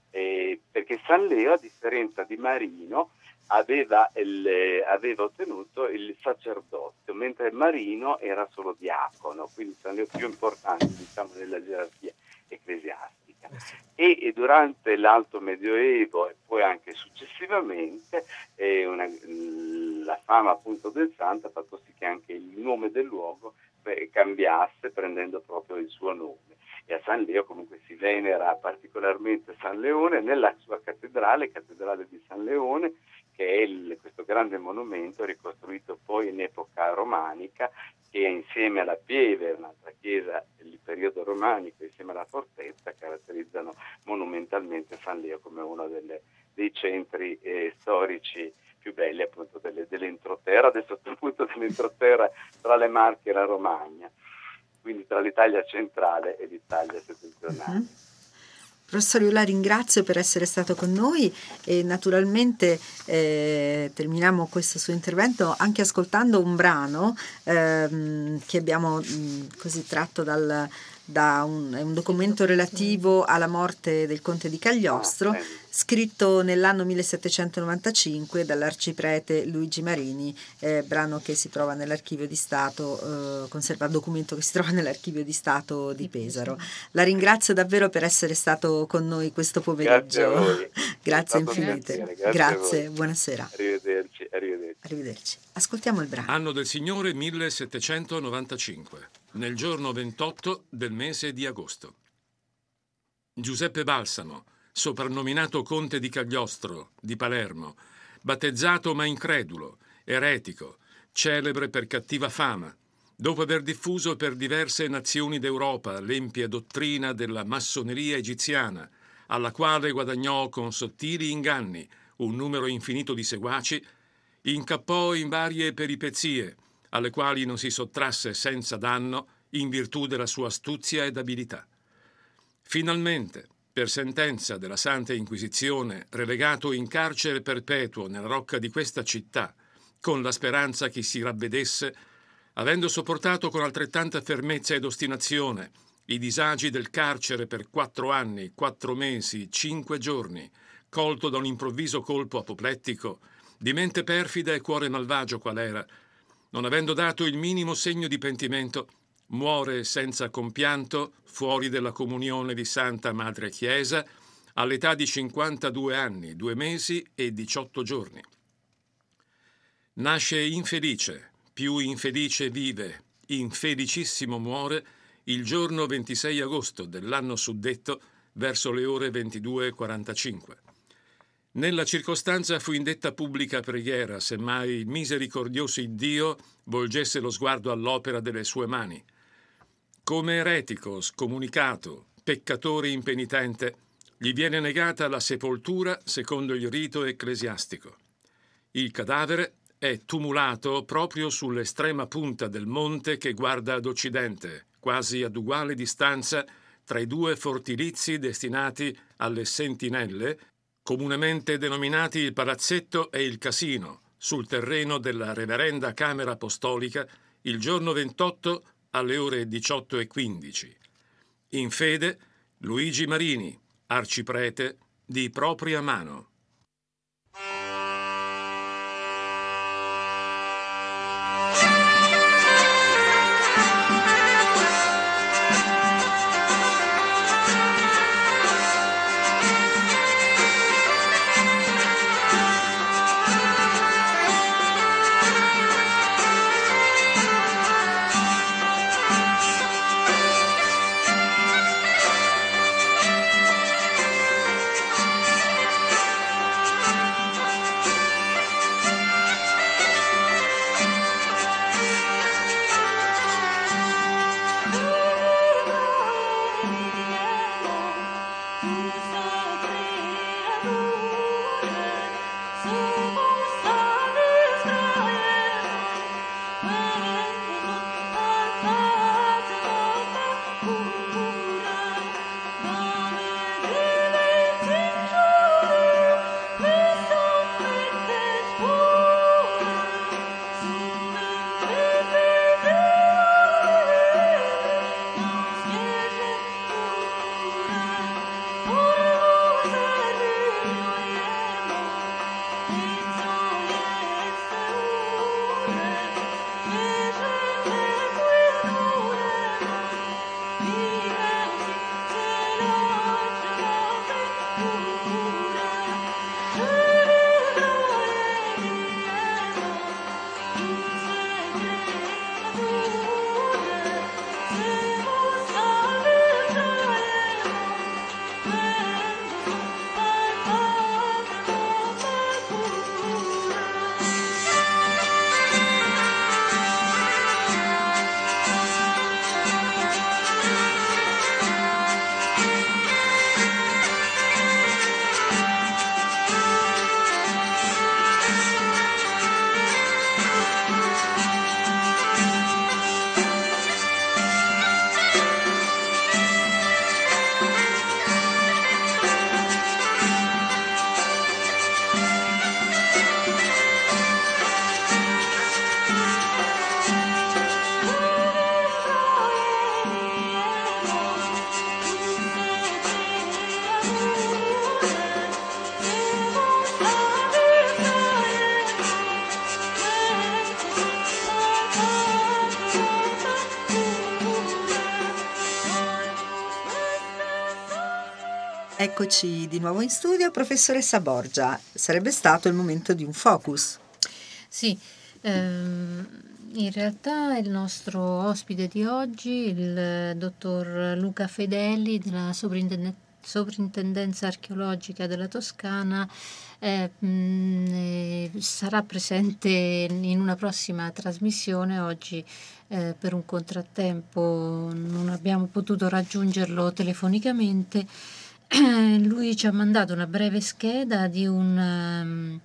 Eh, perché San Leo, a differenza di Marino, aveva, il, aveva, ottenuto il sacerdozio, mentre Marino era solo diacono, quindi San Leo più importante diciamo, nella gerarchia ecclesiastica. Eh e, e, durante l'Alto Medioevo e poi anche successivamente eh, una, la fama appunto del santo ha fatto sì che anche il nome del luogo eh, cambiasse prendendo proprio il suo nome e a San Leo comunque si venera particolarmente San Leone nella sua cattedrale, cattedrale di San Leone, che è il, questo grande monumento ricostruito poi in epoca romanica, che insieme alla Pieve, un'altra chiesa del periodo romanico, insieme alla fortezza, caratterizzano monumentalmente San Leo come uno delle, dei centri eh, storici più belli appunto delle, dell'entroterra, adesso appunto [laughs] dell'entroterra tra le Marche e la Romagna quindi tra l'Italia centrale e l'Italia settentrionale. Uh-huh. Professor io la ringrazio per essere stato con noi e naturalmente eh, terminiamo questo suo intervento anche ascoltando un brano ehm, che abbiamo mh, così tratto dal, da un, un, documento relativo alla morte del conte di Cagliostro, ah, scritto nell'anno 1795 dall'arciprete Luigi Marini, eh, brano che si trova nell'archivio di Stato, eh, conserva documento che si trova nell'archivio di Stato di Pesaro. La ringrazio davvero per essere stato con noi questo pomeriggio. [laughs] Grazie, grazie infinite. Grazie, grazie buonasera. Arrivederci, arrivederci. Ascoltiamo il brano. Anno del Signore 1795 nel giorno 28 del mese di agosto. Giuseppe Balsamo, soprannominato conte di Cagliostro, di Palermo, battezzato ma incredulo, eretico, celebre per cattiva fama, dopo aver diffuso per diverse nazioni d'Europa l'empia dottrina della massoneria egiziana, alla quale guadagnò con sottili inganni un numero infinito di seguaci, incappò in varie peripezie, alle quali non si sottrasse senza danno in virtù della sua astuzia ed abilità. Finalmente, per sentenza della Santa Inquisizione, relegato in carcere perpetuo nella rocca di questa città, con la speranza che si ravvedesse, avendo sopportato con altrettanta fermezza ed ostinazione i disagi del carcere per quattro anni, quattro mesi, cinque giorni, colto da un improvviso colpo apoplettico, di mente perfida e cuore malvagio qual era, non avendo dato il minimo segno di pentimento, muore senza compianto fuori della comunione di Santa Madre Chiesa all'età di 52 anni, due mesi e 18 giorni. Nasce infelice, più infelice vive, infelicissimo muore il giorno 26 agosto dell'anno suddetto verso le ore 22.45. Nella circostanza fu indetta pubblica preghiera, semmai il misericordioso Iddio volgesse lo sguardo all'opera delle sue mani. Come eretico, scomunicato, peccatore impenitente, gli viene negata la sepoltura secondo il rito ecclesiastico. Il cadavere è tumulato proprio sull'estrema punta del monte che guarda ad occidente, quasi ad uguale distanza tra i due fortilizi destinati alle sentinelle comunemente denominati il palazzetto e il casino, sul terreno della reverenda Camera Apostolica il giorno 28 alle ore 18.15. In fede Luigi Marini, arciprete di propria mano. Eccoci di nuovo in studio, professoressa Borgia. Sarebbe stato il momento di un focus. Sì, ehm, in realtà il nostro ospite di oggi, il dottor Luca Fedeli della Soprintendenza Soprintendenza Archeologica della Toscana eh, mh, eh, sarà presente in una prossima trasmissione. Oggi eh, per un contrattempo non abbiamo potuto raggiungerlo telefonicamente. [clears throat] Lui ci ha mandato una breve scheda di un... Um,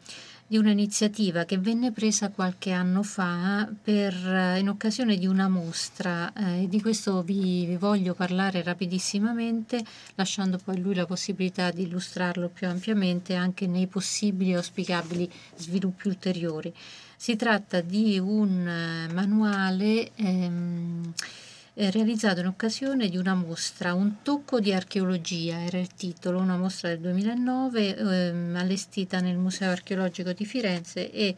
di un'iniziativa che venne presa qualche anno fa per, eh, in occasione di una mostra eh, di questo vi, vi, voglio parlare rapidissimamente lasciando poi lui la possibilità di illustrarlo più ampiamente anche nei possibili e auspicabili sviluppi ulteriori. Si tratta di un eh, manuale ehm, eh, realizzato in occasione di una mostra, Un tocco di archeologia era il titolo, una mostra del 2009 ehm, allestita nel Museo archeologico di Firenze e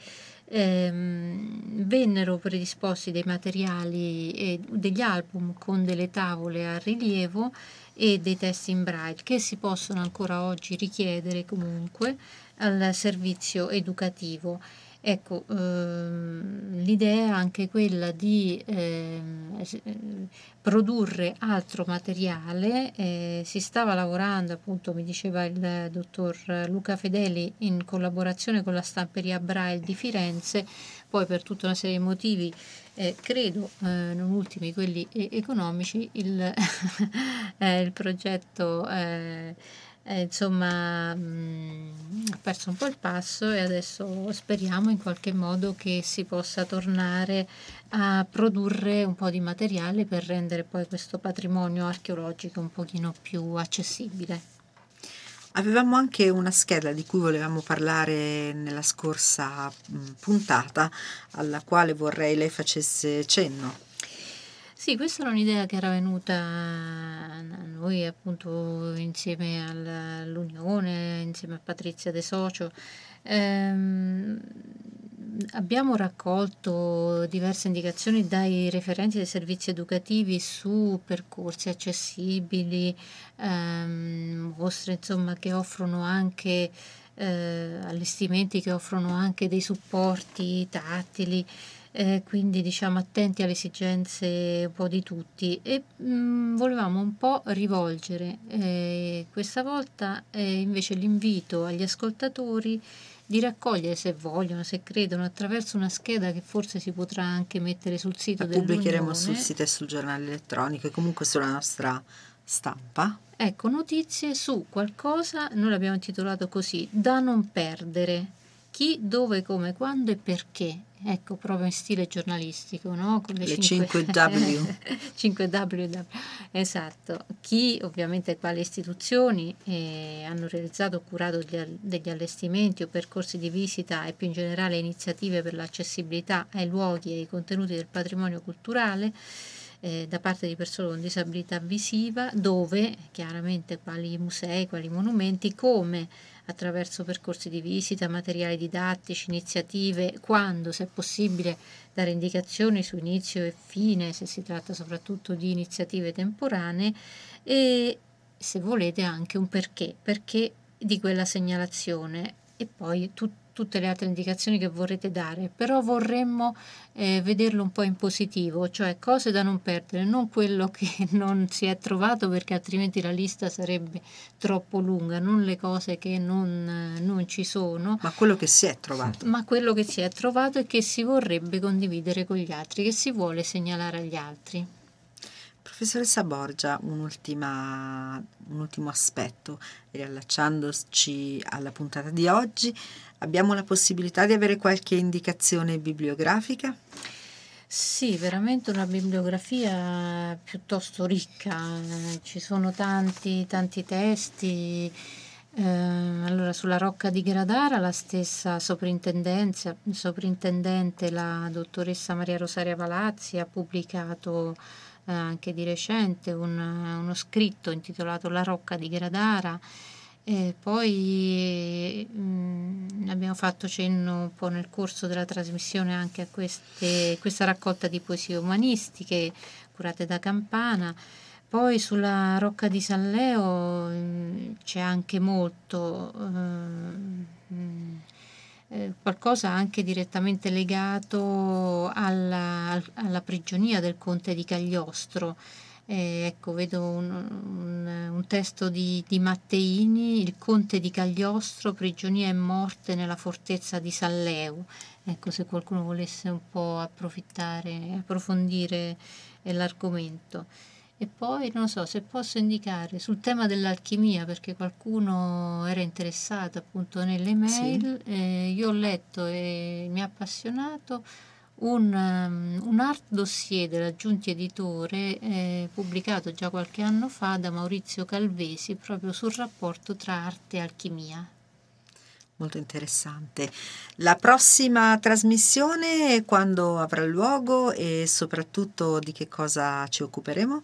ehm, vennero predisposti dei materiali e degli album con delle tavole a rilievo e dei testi in braille che si possono ancora oggi richiedere comunque al servizio educativo. Ecco, ehm, l'idea è anche quella di ehm, produrre altro materiale, eh, si stava lavorando, appunto mi diceva il dottor Luca Fedeli, in collaborazione con la stamperia Braille di Firenze, poi per tutta una serie di motivi, eh, credo, eh, non ultimi quelli economici, il, [laughs] eh, il progetto eh, insomma mh, ha perso un po' il passo e adesso speriamo in qualche modo che si possa tornare a produrre un po' di materiale per rendere poi questo patrimonio archeologico un pochino più accessibile. Avevamo anche una scheda di cui volevamo parlare nella scorsa puntata, alla quale vorrei lei facesse cenno. Sì, questa era un'idea che era venuta a noi appunto insieme all'Unione, insieme a Patrizia De Socio. Ehm, abbiamo raccolto diverse indicazioni dai referenti dei servizi educativi su percorsi accessibili, ehm, mostre insomma che offrono anche eh, allestimenti che offrono anche dei supporti tattili eh, quindi diciamo attenti alle esigenze un po' di tutti e mh, mm, volevamo un po' rivolgere eh, questa volta eh, invece l'invito agli ascoltatori di raccogliere se vogliono, se credono, attraverso una scheda che forse si potrà anche mettere sul sito del Pubblicheremo sul sito e sul giornale elettronico e comunque sulla nostra stampa. Ecco, notizie su qualcosa, noi l'abbiamo intitolato così, da non perdere. Chi, dove, come, quando e perché ecco, proprio in stile giornalistico, no? Con le, le 5, 5W. 5W, esatto. Chi, ovviamente, quali istituzioni eh, hanno realizzato o curato degli, degli allestimenti o percorsi di visita e più in generale iniziative per l'accessibilità ai luoghi e ai contenuti del patrimonio culturale eh, da parte di persone con disabilità visiva, dove chiaramente quali musei, quali monumenti, come attraverso percorsi di visita, materiali didattici, iniziative, quando, se è possibile, dare indicazioni su inizio e fine, se si tratta soprattutto di iniziative temporanee, e se volete anche un perché, perché di quella segnalazione. E poi tutto tutte le altre indicazioni che vorrete dare, però vorremmo eh, vederlo un po' in positivo, cioè cose da non perdere, non quello che [laughs] non si è trovato perché altrimenti la lista sarebbe troppo lunga, non le cose che non, non ci sono, ma quello che si è trovato. Ma quello che si è trovato e che si vorrebbe condividere con gli altri, che si vuole segnalare agli altri. Professoressa Borgia, un ultimo aspetto, riallacciandoci alla puntata di oggi, abbiamo la possibilità di avere qualche indicazione bibliografica? Sì, veramente una bibliografia piuttosto ricca, ci sono tanti, tanti testi. Eh, allora, sulla Rocca di Gradara la stessa soprintendenza, soprintendente, la dottoressa Maria Rosaria Palazzi, ha pubblicato eh, anche di recente un, uno scritto intitolato La Rocca di Gradara. E poi mh, mm, abbiamo fatto cenno un po' nel corso della trasmissione anche a queste, questa raccolta di poesie umanistiche curate da Campana. Poi sulla Rocca di San Leo mh, mm, c'è anche molto. Eh, qualcosa anche direttamente legato alla, alla, prigionia del conte di Cagliostro. Eh, ecco, vedo un, un, un testo di, di, Matteini, Il conte di Cagliostro, prigionia e morte nella fortezza di San Leo. Ecco, se qualcuno volesse un po' approfittare, approfondire l'argomento. E poi non so se posso indicare sul tema dell'alchimia, perché qualcuno era interessato appunto nelle mail, sì. eh, io ho letto e mi ha appassionato un, um, un art dossier della Giunti Editore eh, pubblicato già qualche anno fa da Maurizio Calvesi proprio sul rapporto tra arte e alchimia. Molto interessante. La prossima trasmissione quando avrà luogo e soprattutto di che cosa ci occuperemo?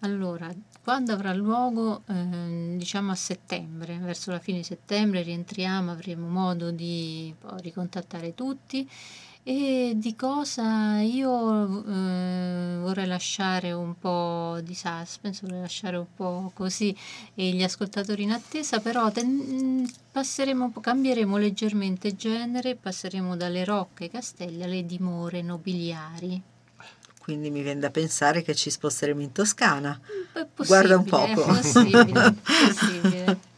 Allora, quando avrà luogo, eh, diciamo a settembre, verso la fine di settembre rientriamo, avremo modo di ricontattare tutti. E di cosa io eh, vorrei lasciare un po' di suspense, vorrei lasciare un po' così gli ascoltatori in attesa, però ten- passeremo, cambieremo leggermente genere, passeremo dalle rocche e castelli alle dimore nobiliari quindi mi viene da pensare che ci sposteremo in Toscana. Guarda un poco. È possibile, è possibile. [laughs]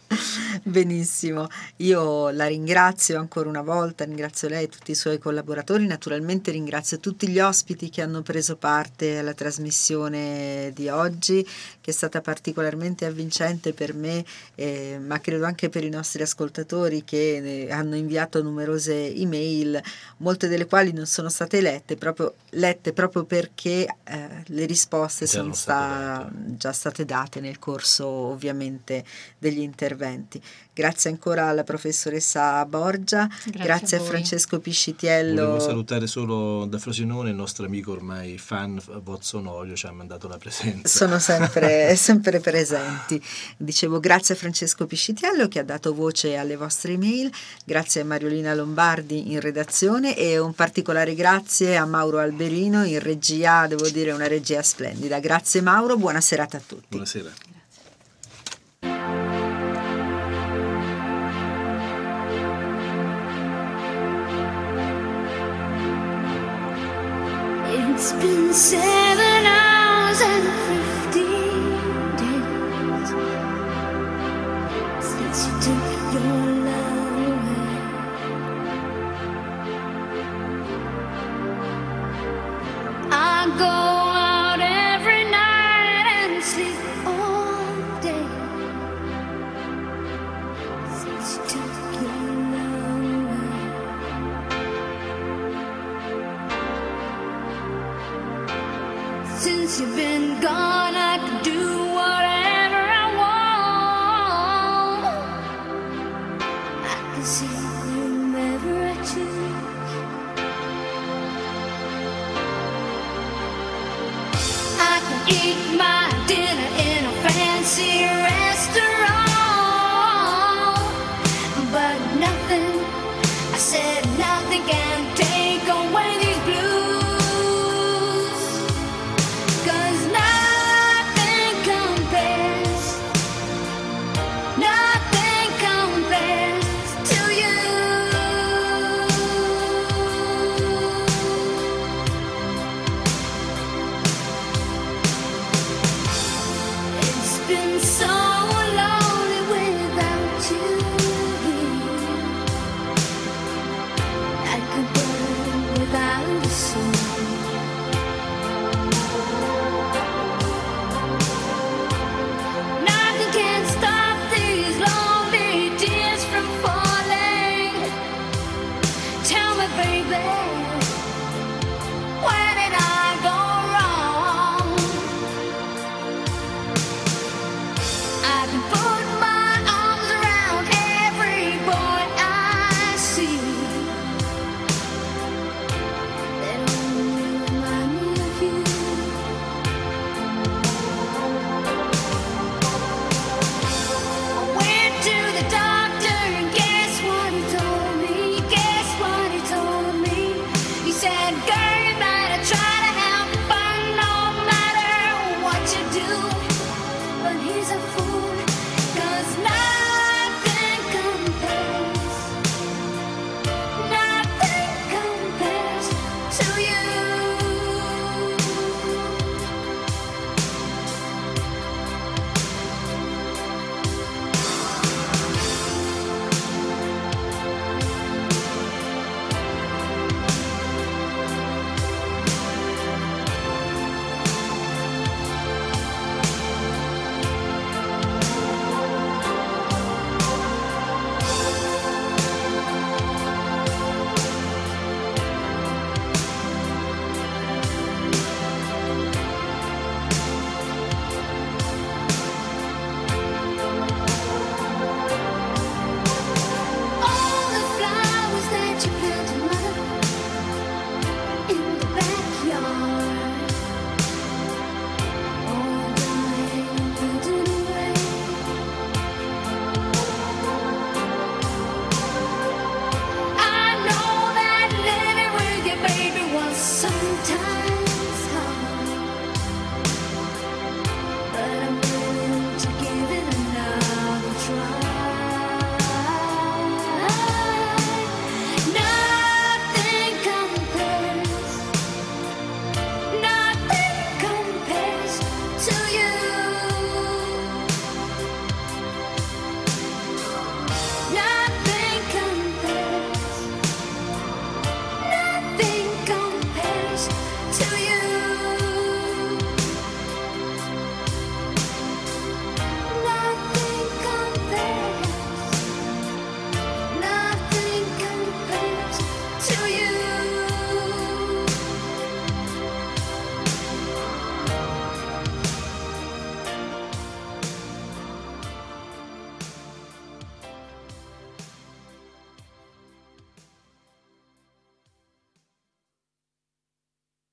[laughs] Benissimo, io la ringrazio ancora una volta, ringrazio lei e tutti i suoi collaboratori, naturalmente ringrazio tutti gli ospiti che hanno preso parte alla trasmissione di oggi, che è stata particolarmente avvincente per me, eh, ma credo anche per i nostri ascoltatori che eh, hanno inviato numerose email, molte delle quali non sono state lette proprio, lette proprio perché eh, le risposte Già sono sta, già state date nel corso ovviamente degli interventi. Grazie ancora alla professoressa Borgia, grazie, grazie a, a, Francesco Piscitiello. Volevo salutare solo da Frosinone il nostro amico ormai fan Vozzonoglio, ci ha mandato la presenza. Sono sempre, [laughs] sempre presenti. Dicevo grazie a Francesco Piscitiello che ha dato voce alle vostre email, grazie a Mariolina Lombardi in redazione e un particolare grazie a Mauro Alberino in regia, devo dire una regia splendida. Grazie Mauro, buona serata a tutti. Buonasera. It's been seven hours and fifteen days since you took your love away. I go Since you've been gone, I can do whatever I want. I can see whomever I choose. I can eat my dinner in a fancy